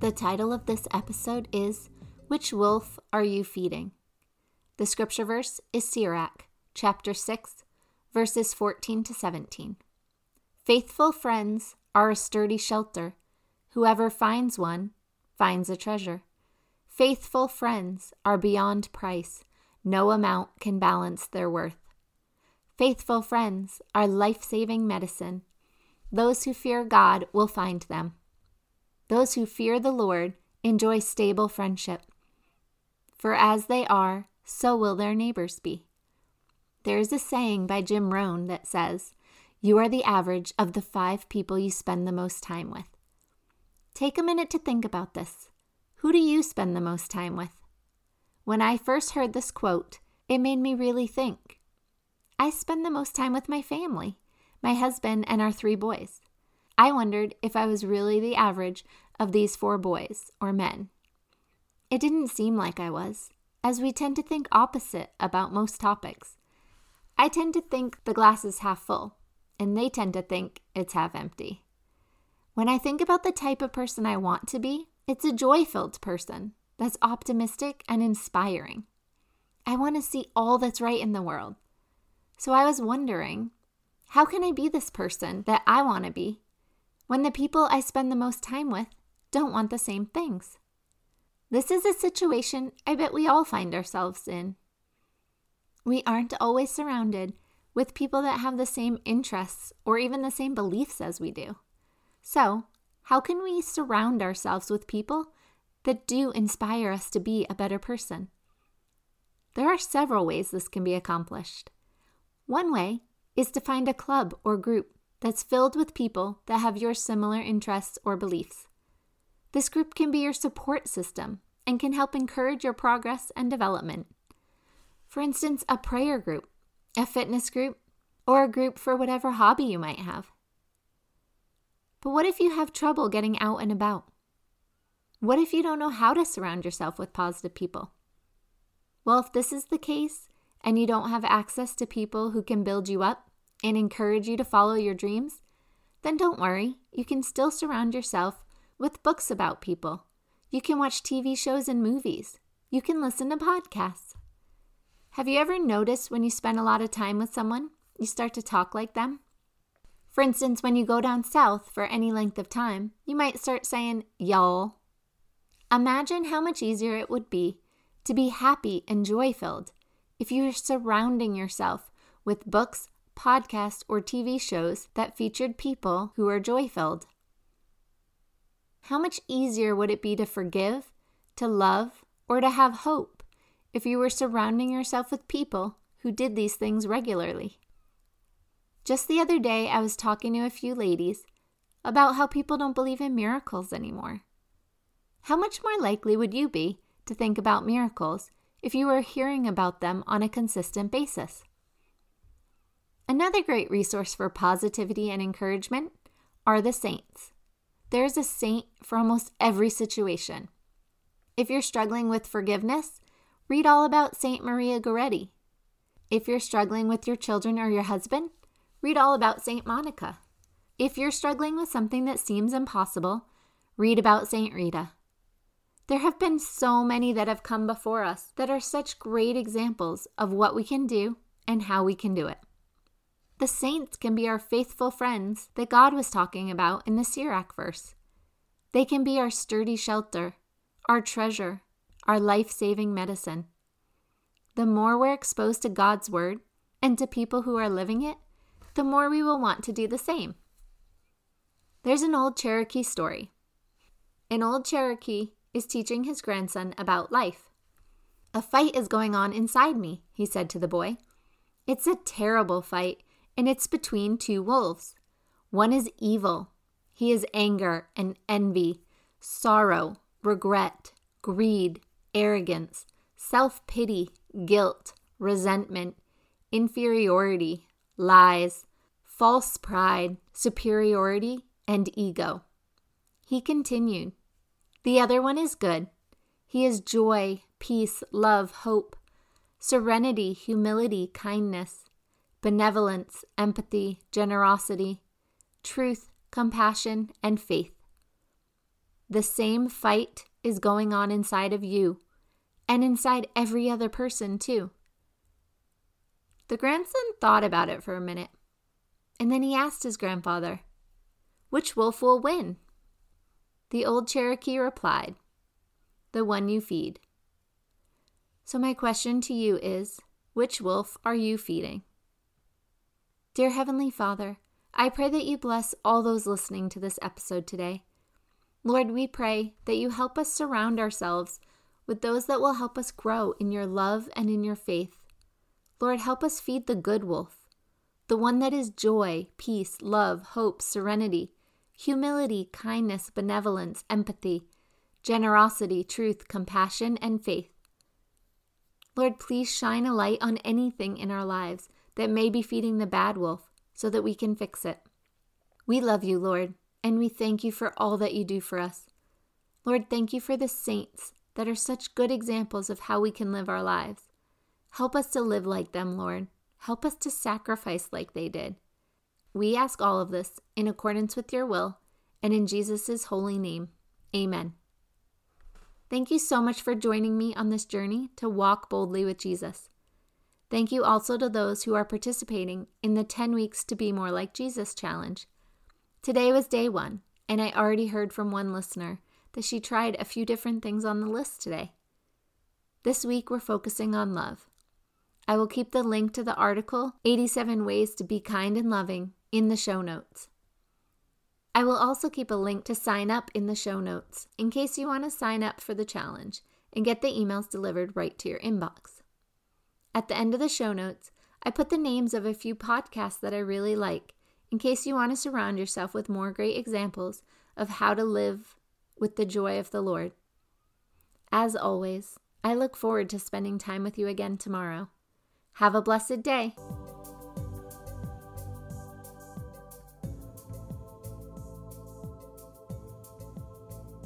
The title of this episode is Which Wolf Are You Feeding? The scripture verse is Sirach, chapter 6, verses 14 to 17. Faithful friends are a sturdy shelter. Whoever finds one finds a treasure. Faithful friends are beyond price. No amount can balance their worth. Faithful friends are life saving medicine. Those who fear God will find them. Those who fear the Lord enjoy stable friendship. For as they are, so will their neighbors be. There is a saying by Jim Rohn that says, You are the average of the five people you spend the most time with. Take a minute to think about this. Who do you spend the most time with? When I first heard this quote, it made me really think. I spend the most time with my family, my husband, and our three boys. I wondered if I was really the average of these four boys or men. It didn't seem like I was, as we tend to think opposite about most topics. I tend to think the glass is half full, and they tend to think it's half empty. When I think about the type of person I want to be, it's a joy filled person that's optimistic and inspiring. I want to see all that's right in the world. So I was wondering, how can I be this person that I want to be when the people I spend the most time with don't want the same things. This is a situation I bet we all find ourselves in. We aren't always surrounded with people that have the same interests or even the same beliefs as we do. So, how can we surround ourselves with people that do inspire us to be a better person? There are several ways this can be accomplished. One way is to find a club or group that's filled with people that have your similar interests or beliefs. This group can be your support system and can help encourage your progress and development. For instance, a prayer group, a fitness group, or a group for whatever hobby you might have. But what if you have trouble getting out and about? What if you don't know how to surround yourself with positive people? Well, if this is the case and you don't have access to people who can build you up, and encourage you to follow your dreams, then don't worry, you can still surround yourself with books about people. You can watch TV shows and movies. You can listen to podcasts. Have you ever noticed when you spend a lot of time with someone, you start to talk like them? For instance, when you go down south for any length of time, you might start saying, y'all. Imagine how much easier it would be to be happy and joy filled if you were surrounding yourself with books, podcasts, or TV shows that featured people who are joy filled? How much easier would it be to forgive, to love, or to have hope if you were surrounding yourself with people who did these things regularly? Just the other day, I was talking to a few ladies about how people don't believe in miracles anymore. How much more likely would you be to think about miracles if you were hearing about them on a consistent basis? Another great resource for positivity and encouragement are the saints. There's a saint for almost every situation. If you're struggling with forgiveness, read all about Saint Maria Goretti. If you're struggling with your children or your husband, read all about Saint Monica. If you're struggling with something that seems impossible, read about Saint Rita. There have been so many that have come before us that are such great examples of what we can do and how we can do it. The saints can be our faithful friends that God was talking about in the Sirach verse. They can be our sturdy shelter, our treasure, our life saving medicine. The more we're exposed to God's word and to people who are living it, the more we will want to do the same. There's an old Cherokee story. An old Cherokee is teaching his grandson about life. A fight is going on inside me, he said to the boy. It's a terrible fight, and it's between two wolves. One is evil. He is anger and envy, sorrow, regret, greed, arrogance, self pity, guilt, resentment, inferiority, lies, false pride, superiority, and ego. He continued, The other one is good. He is joy, peace, love, hope, serenity, humility, kindness, benevolence, empathy, generosity, truth, compassion, and faith. The same fight is going on inside of you and inside every other person, too. The grandson thought about it for a minute, and then he asked his grandfather, Which wolf will win? The old Cherokee replied, The one you feed. So, my question to you is Which wolf are you feeding? Dear Heavenly Father, I pray that you bless all those listening to this episode today. Lord, we pray that you help us surround ourselves with those that will help us grow in your love and in your faith. Lord, help us feed the good wolf, the one that is joy, peace, love, hope, serenity, humility, kindness, benevolence, empathy, generosity, truth, compassion, and faith. Lord, please shine a light on anything in our lives that may be feeding the bad wolf so that we can fix it. We love you, Lord, and we thank you for all that you do for us. Lord, thank you for the saints that are such good examples of how we can live our lives. Help us to live like them, Lord. Help us to sacrifice like they did. We ask all of this in accordance with your will and in Jesus' holy name. Amen. Thank you so much for joining me on this journey to walk boldly with Jesus. Thank you also to those who are participating in the 10 Weeks to Be More Like Jesus challenge. Today was day one, and I already heard from one listener that she tried a few different things on the list today. This week, we're focusing on love. I will keep the link to the article, 87 Ways to Be Kind and Loving, in the show notes. I will also keep a link to sign up in the show notes in case you want to sign up for the challenge and get the emails delivered right to your inbox. At the end of the show notes, I put the names of a few podcasts that I really like in case you want to surround yourself with more great examples of how to live with the joy of the Lord. As always, I look forward to spending time with you again tomorrow. Have a blessed day.